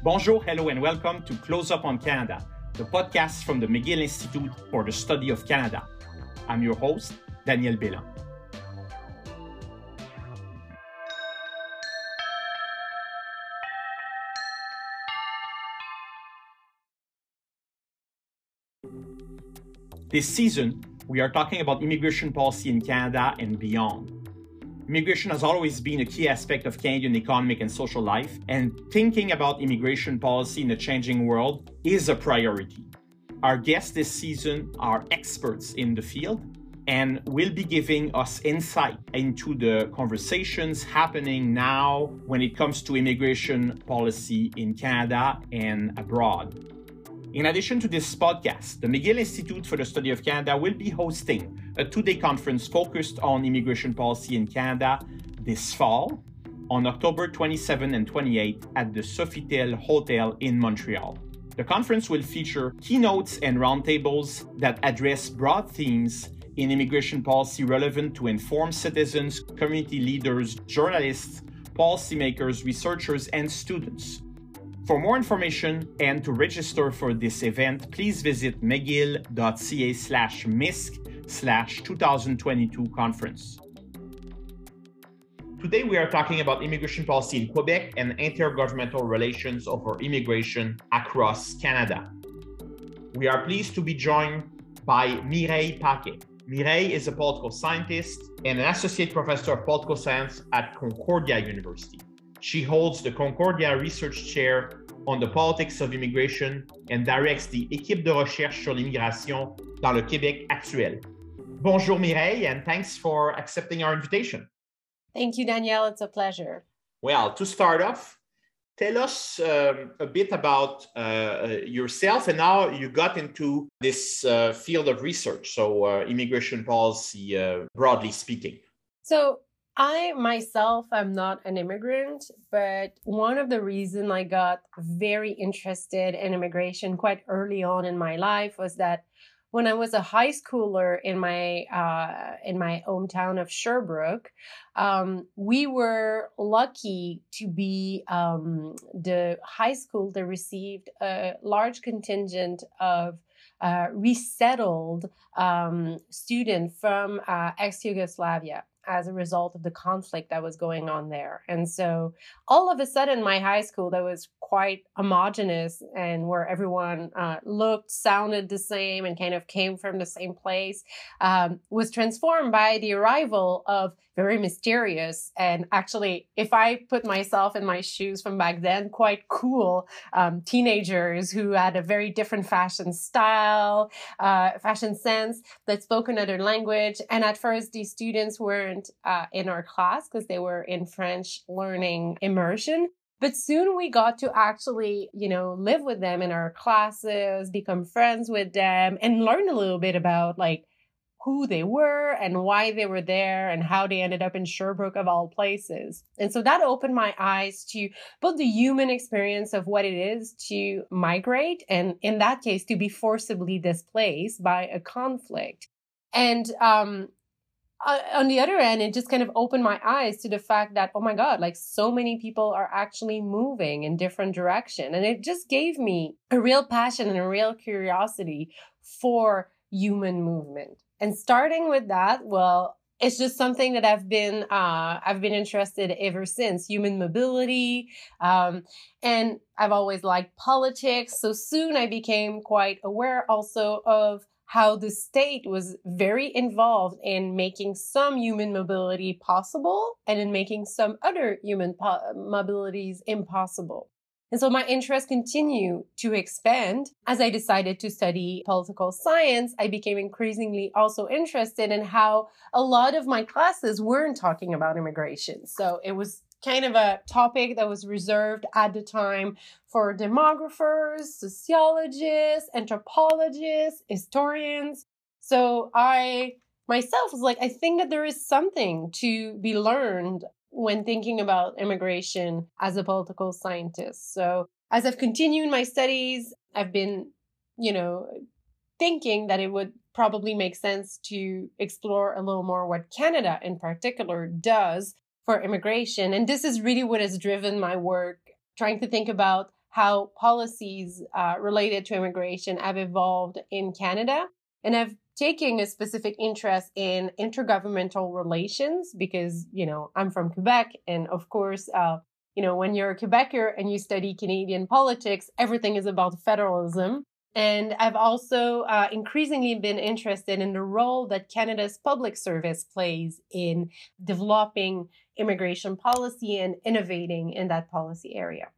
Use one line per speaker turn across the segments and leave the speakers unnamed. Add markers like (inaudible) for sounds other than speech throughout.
Bonjour, hello, and welcome to Close Up on Canada, the podcast from the McGill Institute for the Study of Canada. I'm your host, Daniel Béland. This season, we are talking about immigration policy in Canada and beyond. Immigration has always been a key aspect of Canadian economic and social life, and thinking about immigration policy in a changing world is a priority. Our guests this season are experts in the field and will be giving us insight into the conversations happening now when it comes to immigration policy in Canada and abroad. In addition to this podcast, the McGill Institute for the Study of Canada will be hosting a two day conference focused on immigration policy in Canada this fall on October 27 and 28 at the Sofitel Hotel in Montreal. The conference will feature keynotes and roundtables that address broad themes in immigration policy relevant to informed citizens, community leaders, journalists, policymakers, researchers, and students. For more information and to register for this event, please visit mcgill.ca slash MISC slash 2022 conference. Today we are talking about immigration policy in Quebec and intergovernmental relations over immigration across Canada. We are pleased to be joined by Mireille Paquet. Mireille is a political scientist and an associate professor of political science at Concordia University. She holds the Concordia Research Chair on the Politics of Immigration and directs the Équipe de recherche sur l'immigration dans le Québec actuel. Bonjour Mireille, and thanks for accepting our invitation.
Thank you, Danielle. It's a pleasure.
Well, to start off, tell us um, a bit about uh, yourself and how you got into this uh, field of research, so uh, immigration policy, uh, broadly speaking.
So, I myself am not an immigrant, but one of the reasons I got very interested in immigration quite early on in my life was that when I was a high schooler in my uh, in my hometown of Sherbrooke, um, we were lucky to be um, the high school that received a large contingent of uh, resettled um, student from uh, ex Yugoslavia as a result of the conflict that was going on there. And so all of a sudden, my high school that was quite homogenous and where everyone uh, looked, sounded the same, and kind of came from the same place um, was transformed by the arrival of very mysterious and actually, if I put myself in my shoes from back then, quite cool um, teenagers who had a very different fashion style, uh, fashion sense that spoke another language. And at first, these students weren't uh, in our class because they were in French learning immersion. But soon we got to actually, you know, live with them in our classes, become friends with them, and learn a little bit about like who they were and why they were there and how they ended up in Sherbrooke of all places. And so that opened my eyes to both the human experience of what it is to migrate and in that case to be forcibly displaced by a conflict. And um, uh, on the other end, it just kind of opened my eyes to the fact that, oh my God, like so many people are actually moving in different direction. And it just gave me a real passion and a real curiosity for human movement. And starting with that, well, it's just something that I've been uh, I've been interested ever since human mobility, um, and I've always liked politics. So soon I became quite aware also of how the state was very involved in making some human mobility possible and in making some other human po- mobilities impossible. And so my interest continued to expand. As I decided to study political science, I became increasingly also interested in how a lot of my classes weren't talking about immigration. So it was kind of a topic that was reserved at the time for demographers, sociologists, anthropologists, historians. So I myself was like, I think that there is something to be learned when thinking about immigration as a political scientist. So as I've continued my studies, I've been, you know, thinking that it would probably make sense to explore a little more what Canada in particular does for immigration. And this is really what has driven my work, trying to think about how policies uh, related to immigration have evolved in Canada. And I've taken a specific interest in intergovernmental relations because, you know, I'm from Quebec. And of course, uh, you know, when you're a Quebecer and you study Canadian politics, everything is about federalism. And I've also uh, increasingly been interested in the role that Canada's public service plays in developing immigration policy and innovating in that policy area.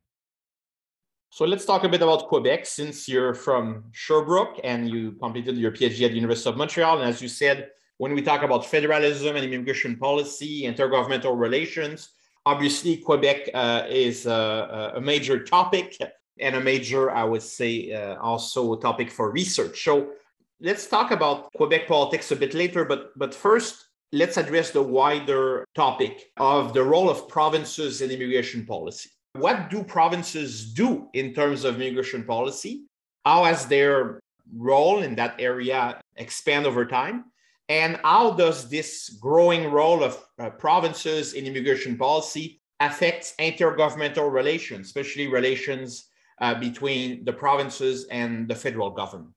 So let's talk a bit about Quebec since you're from Sherbrooke and you completed your PhD at the University of Montreal. And as you said, when we talk about federalism and immigration policy, intergovernmental relations, obviously Quebec uh, is a, a, major topic and a major, I would say, uh, also a topic for research. So let's talk about Quebec politics a bit later. But, but first, let's address the wider topic of the role of provinces in immigration policy. What do provinces do in terms of immigration policy? How has their role in that area expand over time? And how does this growing role of uh, provinces in immigration policy affect intergovernmental relations, especially relations uh, between the provinces and the federal government?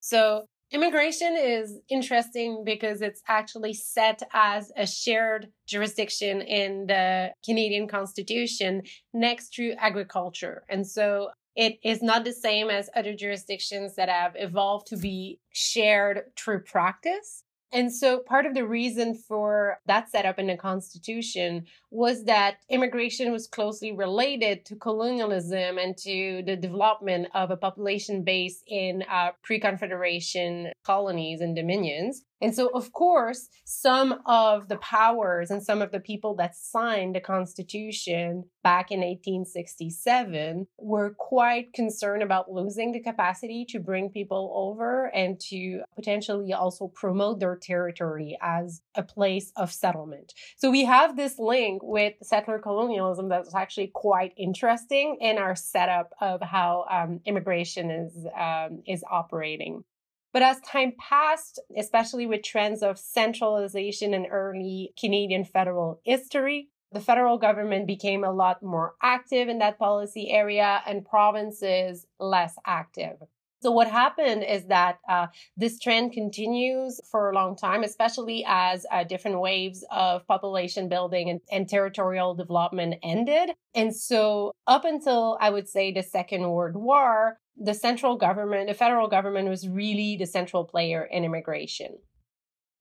So, Immigration is interesting because it's actually set as a shared jurisdiction in the Canadian Constitution next to agriculture. And so it is not the same as other jurisdictions that have evolved to be shared through practice. And so part of the reason for that setup in the Constitution was that immigration was closely related to colonialism and to the development of a population base in uh, pre Confederation colonies and dominions. And so, of course, some of the powers and some of the people that signed the Constitution back in 1867 were quite concerned about losing the capacity to bring people over and to potentially also promote their territory as a place of settlement. So we have this link with settler colonialism that's actually quite interesting in our setup of how um, immigration is um, is operating. But as time passed, especially with trends of centralization in early Canadian federal history, the federal government became a lot more active in that policy area and provinces less active. So what happened is that uh, this trend continues for a long time, especially as uh, different waves of population building and, and, territorial development ended. And so up until I would say the Second World War, the central government, the federal government was really the central player in immigration.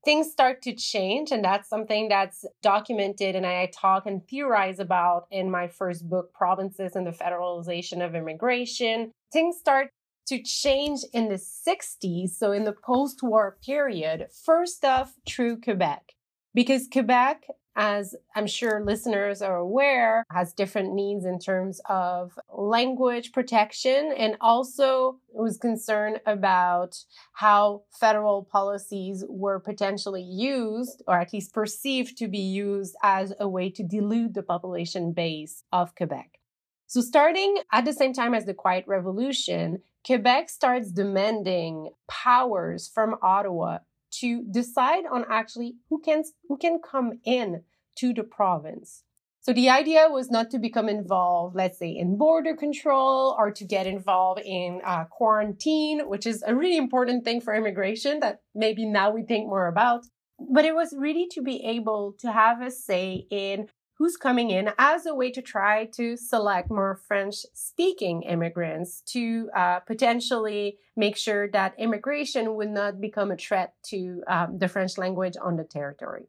Things start to change, and that's something that's documented and I talk and theorize about in my first book, Provinces and the Federalization of Immigration. Things start to change in the 60s, so in the post war period, first off through Quebec. Because Quebec as I'm sure listeners are aware, has different needs in terms of language protection and also was concerned about how federal policies were potentially used, or at least perceived to be used as a way to dilute the population base of Quebec. So, starting at the same time as the Quiet Revolution, Quebec starts demanding powers from Ottawa to decide on actually who can who can come in to the province. So the idea was not to become involved, let's say, in border control or to get involved in uh, quarantine, which is a really important thing for immigration that maybe now we think more about. But it was really to be able to have a say in who's coming in as a way to try to select more French speaking immigrants to uh, potentially make sure that immigration would not become a threat to um, the French language on the territory.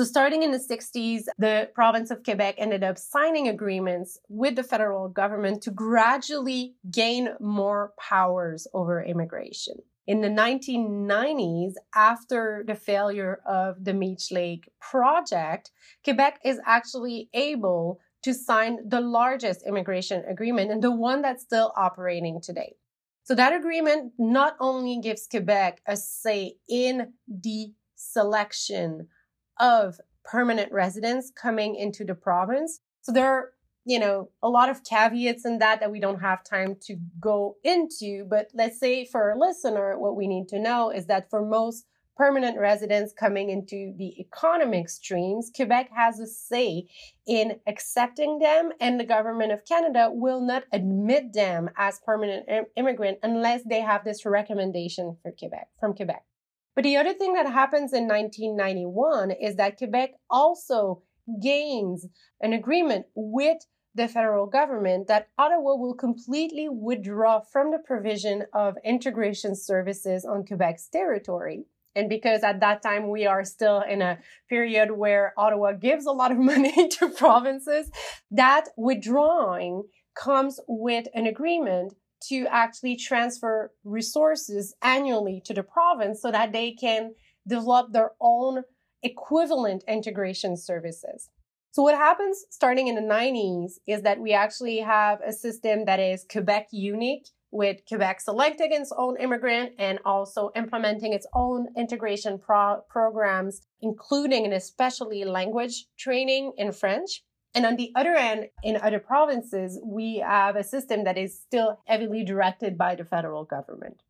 So, starting in the 60s, the province of Quebec ended up signing agreements with the federal government to gradually gain more powers over immigration. In the 1990s, after the failure of the Meech Lake project, Quebec is actually able to sign the largest immigration agreement and the one that's still operating today. So that agreement not only gives Quebec a say in the selection of permanent residents coming into the province. So there are, you know, a lot of caveats in that that we don't have time to go into. But let's say for a listener, what we need to know is that for most permanent residents coming into the economic streams, Quebec has a say in accepting them, and the government of Canada will not admit them as permanent Im- immigrant unless they have this recommendation for Quebec from Quebec. But the other thing that happens in 1991 is that Quebec also gains an agreement with the federal government that Ottawa will completely withdraw from the provision of integration services on Quebec's territory. And because at that time we are still in a period where Ottawa gives a lot of (laughs) money to provinces, that withdrawing comes with an agreement to actually transfer resources annually to the province so that they can develop their own equivalent integration services. So what happens starting in the 90s is that we actually have a system that is Quebec unique with Quebec selecting its own immigrant and also implementing its own integration pro- programs, including and especially language training in French. And on the other end, in other provinces, we have a system that is still heavily directed by the federal government.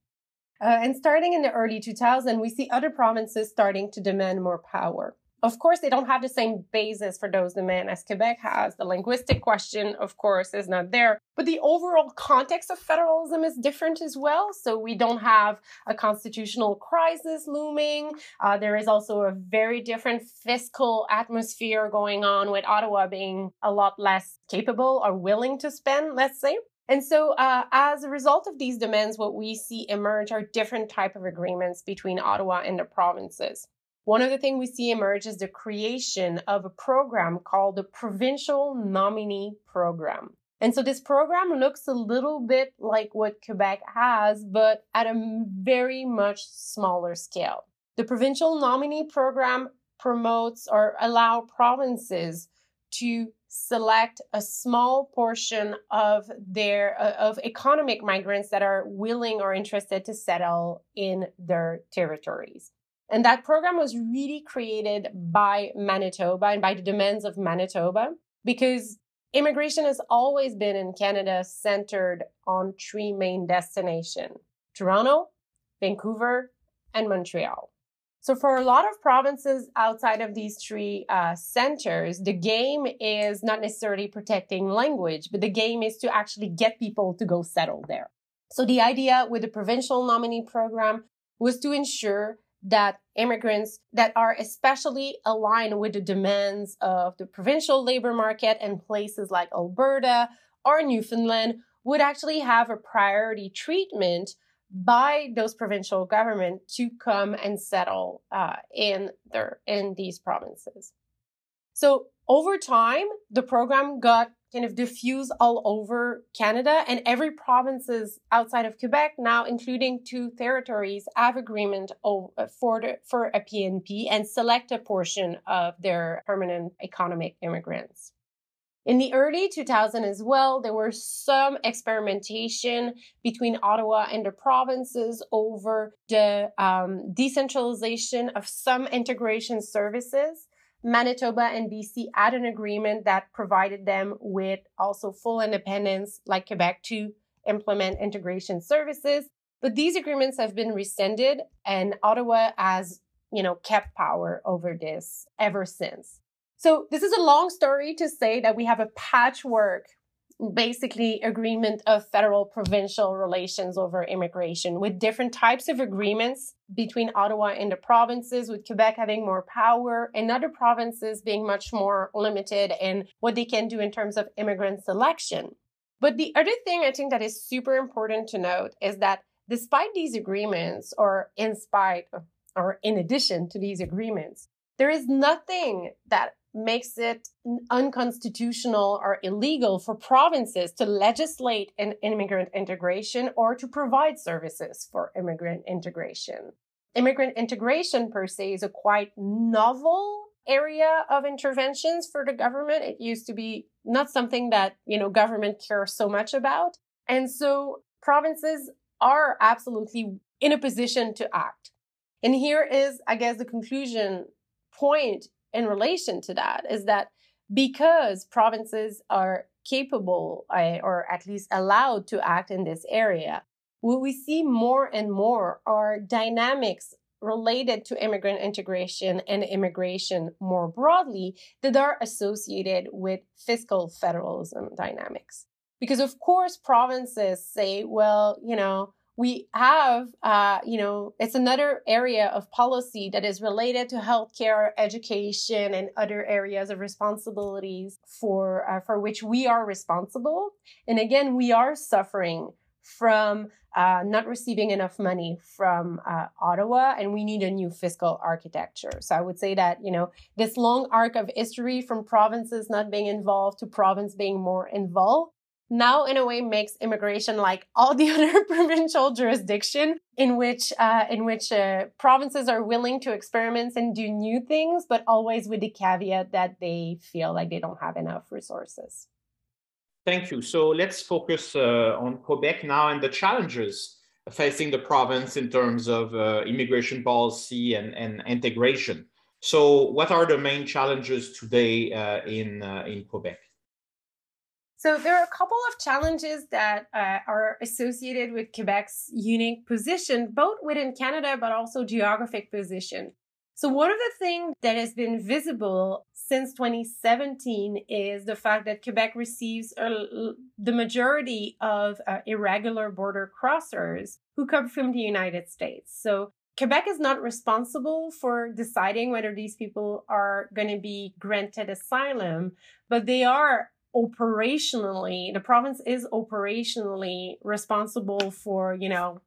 Uh, and starting in the early 2000s, we see other provinces starting to demand more power. Of course, they don't have the same basis for those demands as Quebec has. The linguistic question, of course, is not there. But the overall context of federalism is different as well. So we don't have a constitutional crisis looming. Uh, there is also a very different fiscal atmosphere going on with Ottawa being a lot less capable or willing to spend, let's say. And so, uh, as a result of these demands, what we see emerge are different type of agreements between Ottawa and the provinces. One of the things we see emerge is the creation of a program called the Provincial Nominee Program. And so this program looks a little bit like what Quebec has, but at a very much smaller scale. The Provincial Nominee Program promotes or allow provinces to select a small portion of their uh, of economic migrants that are willing or interested to settle in their territories. And that program was really created by Manitoba and by the demands of Manitoba because immigration has always been in Canada centered on three main destinations Toronto, Vancouver, and Montreal. So, for a lot of provinces outside of these three uh, centers, the game is not necessarily protecting language, but the game is to actually get people to go settle there. So, the idea with the provincial nominee program was to ensure that immigrants that are especially aligned with the demands of the provincial labor market and places like Alberta or Newfoundland would actually have a priority treatment by those provincial government to come and settle uh, in their in these provinces. So over time, the program got kind of diffuse all over Canada and every provinces outside of Quebec now, including two territories, have agreement uh, for, the, for a PNP and select a portion of their permanent economic immigrants. In the early 2000s as well, there were some experimentation between Ottawa and the provinces over the um, decentralization of some integration services. Manitoba and BC had an agreement that provided them with also full independence, like Quebec, to implement integration services. But these agreements have been rescinded, and Ottawa has, you know, kept power over this ever since. So this is a long story to say that we have a patchwork basically agreement of federal provincial relations over immigration with different types of agreements between Ottawa and the provinces, with Quebec having more power and other provinces being much more limited in what they can do in terms of immigrant selection. But the other thing I think that is super important to note is that despite these agreements, or in spite or in addition to these agreements, there is nothing that makes it unconstitutional or illegal for provinces to legislate an immigrant integration or to provide services for immigrant integration. Immigrant integration per se is a quite novel area of interventions for the government. It used to be not something that, you know, government cares so much about. And so provinces are absolutely in a position to act. And here is, I guess, the conclusion point in relation to that is that because provinces are capable uh, or at least allowed to act in this area, what we see more and more are dynamics related to immigrant integration and immigration more broadly that are associated with fiscal federalism dynamics. Because, of course, provinces say, well, you know, we have, uh, you know, it's another area of policy that is related to healthcare, education, and other areas of responsibilities for uh, for which we are responsible. And again, we are suffering from uh, not receiving enough money from uh, Ottawa, and we need a new fiscal architecture. So I would say that you know this long arc of history from provinces not being involved to province being more involved now in a way makes immigration like all the (laughs) other provincial jurisdiction in which uh, in which uh, provinces are willing to experiment and do new things but always with the caveat that they feel like they don't have enough resources.
Thank you. So let's focus uh, on quebec now and the challenges facing the province in terms of uh, immigration policy and, and integration. So what are the main challenges today uh, in uh, in quebec
so there are a couple of challenges that uh, are associated with Quebec's unique position, both within Canada, but also geographic position. So one of the things that has been visible since 2017 is the fact that Quebec receives uh, the majority of uh, irregular border crossers who come from the United States. So Quebec is not responsible for deciding whether these people are going to be granted asylum, but they are operationally, the province is operationally responsible for, you know,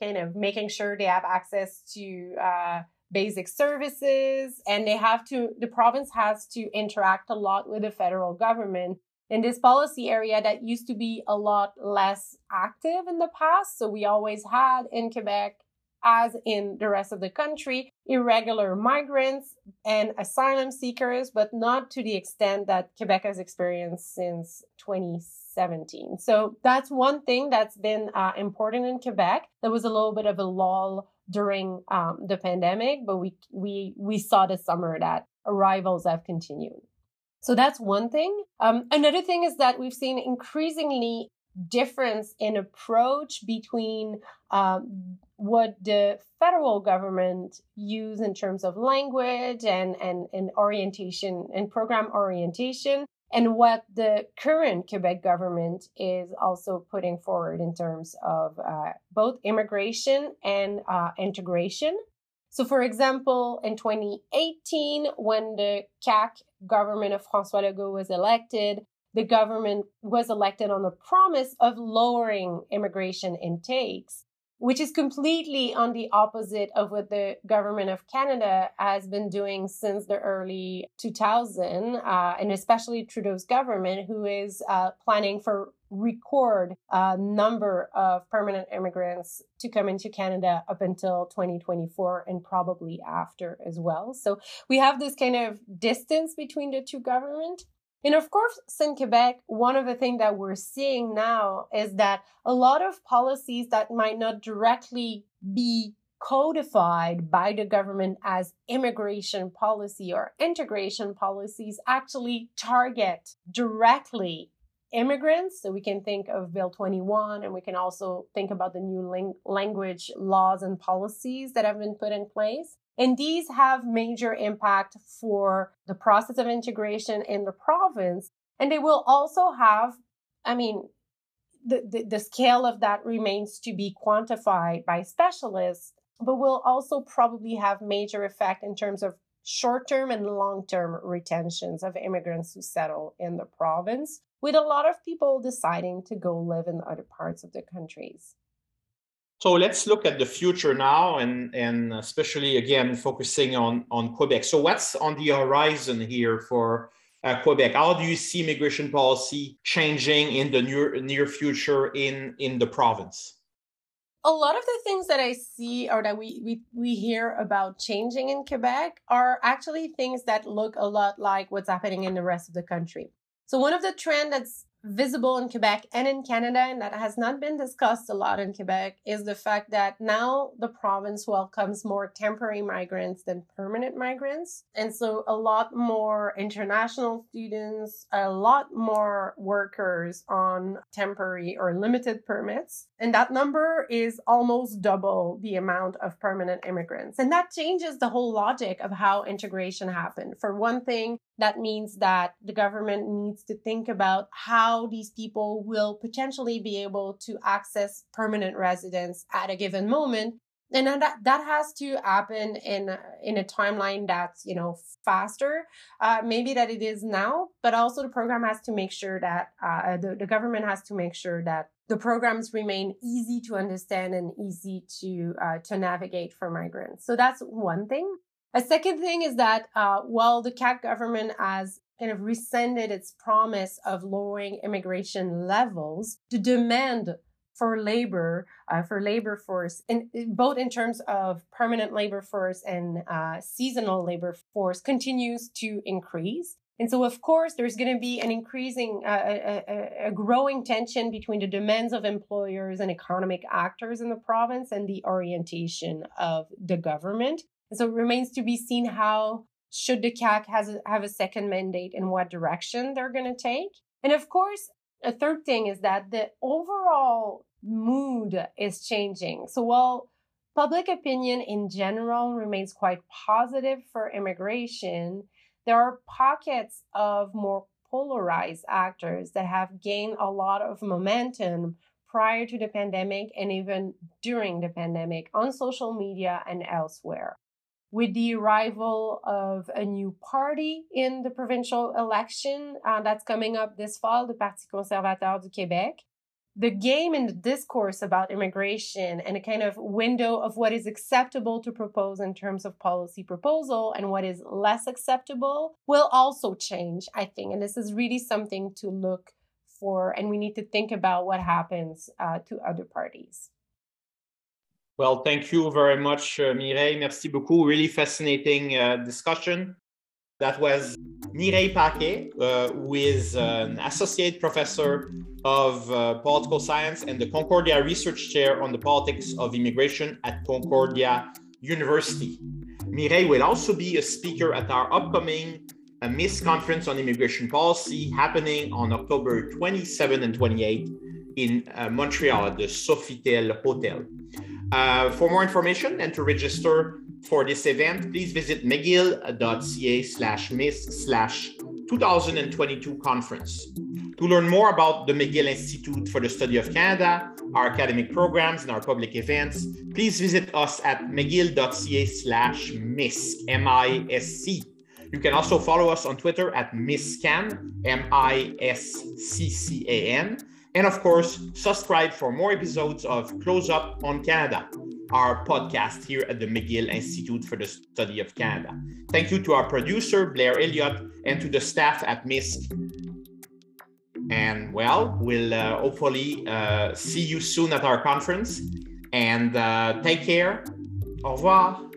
kind of making sure they have access to uh, basic services and they have to, the province has to interact a lot with the federal government in this policy area that used to be a lot less active in the past. So we always had in Quebec as in the rest of the country, irregular migrants and asylum seekers, but not to the extent that Quebec has experienced since 2017. So that's one thing that's been uh, important in Quebec. There was a little bit of a lull during um, the pandemic, but we we we saw this summer that arrivals have continued. So that's one thing. Um, another thing is that we've seen increasingly difference in approach between um, what the federal government use in terms of language and, and, and orientation and program orientation and what the current Quebec government is also putting forward in terms of uh, both immigration and uh, integration. So, for example, in 2018, when the CAQ government of François Legault was elected, the government was elected on the promise of lowering immigration intakes, which is completely on the opposite of what the government of Canada has been doing since the early 2000, uh, and especially Trudeau's government, who is uh, planning for record uh, number of permanent immigrants to come into Canada up until 2024 and probably after as well. So we have this kind of distance between the two governments. And of course, in Quebec, one of the things that we're seeing now is that a lot of policies that might not directly be codified by the government as immigration policy or integration policies actually target directly immigrants. So we can think of Bill 21 and we can also think about the new ling- language laws and policies that have been put in place. And these have major impact for the process of integration in the province. And they will also have, I mean, the, the, the scale of that remains to be quantified by specialists, but will also probably have major effect in terms of short-term and long-term retentions of immigrants who settle in the province, with a lot of people deciding to go live in other parts of the countries.
So let's look at the future now, and and especially again focusing on on Quebec. So what's on the horizon here for uh, Quebec? How do you see immigration policy changing in the near near future in in the province?
a lot of the things that I see or that we, we, we hear about changing in Quebec are actually things that look a lot like what's happening in the rest of the country. So one of the trends that's visible in Quebec and in Canada, and that has not been discussed a lot in Quebec, is the fact that now the province welcomes more temporary migrants than permanent migrants. And so a lot more international students, a lot more workers on temporary or limited permits. And that number is almost double the amount of permanent immigrants. And that changes the whole logic of how integration happened. For one thing, that means that the government needs to think about how these people will potentially be able to access permanent residence at a given moment. And that that has to happen in in a timeline that's you know faster uh, maybe that it is now but also the program has to make sure that uh, the, the government has to make sure that the programs remain easy to understand and easy to uh, to navigate for migrants. So that's one thing a second thing is that uh, while the CAQ government has kind of rescinded its promise of lowering immigration levels, the demand for labor, uh, for labor force, both in terms of permanent labor force and uh, seasonal labor force, continues to increase. And so, of course, there's going to be an increasing, uh, a, a, growing tension between the demands of employers and economic actors in the province and the orientation of the government. And so it remains to be seen how should the CAQ has a, have a second mandate and what direction they're going to take. And of course, a third thing is that the overall mood is changing. So while public opinion in general remains quite positive for immigration, there are pockets of more polarized actors that have gained a lot of momentum prior to the pandemic and even during the pandemic on social media and elsewhere with the arrival of a new party in the provincial election uh, that's coming up this fall, the Parti conservateur du Québec. The game and the discourse about immigration and a kind of window of what is acceptable to propose in terms of policy proposal and what is less acceptable will also change, I think. And this is really something to look for, and we need to think about what happens uh, to other parties.
Well, thank you very much, uh, Mireille. Merci beaucoup. Really fascinating uh, discussion. That was Mireille Paquet, uh, who is an associate professor of uh, political science and the Concordia Research Chair on the politics of immigration at Concordia University. Mireille will also be a speaker at our upcoming uh, conference on immigration policy happening on October 27 and 28 in uh, Montreal at the Sofitel Hotel. Uh, for more information and to register for this event, please visit mcgill.ca slash MISC slash 2022 conference. To learn more about the McGill Institute for the Study of Canada, our academic programs, and our public events, please visit us at mcgill.ca slash MISC, M-I-S-C. You can also follow us on Twitter at MISCCAN, M-I-S-C-C-A-N, and of course, subscribe for more episodes of Close Up on Canada, our podcast here at the McGill Institute for the Study of Canada. Thank you to our producer, Blair Elliott, and to the staff at MISC. And well, we'll uh, hopefully uh, see you soon at our conference. And uh, take care. Au revoir.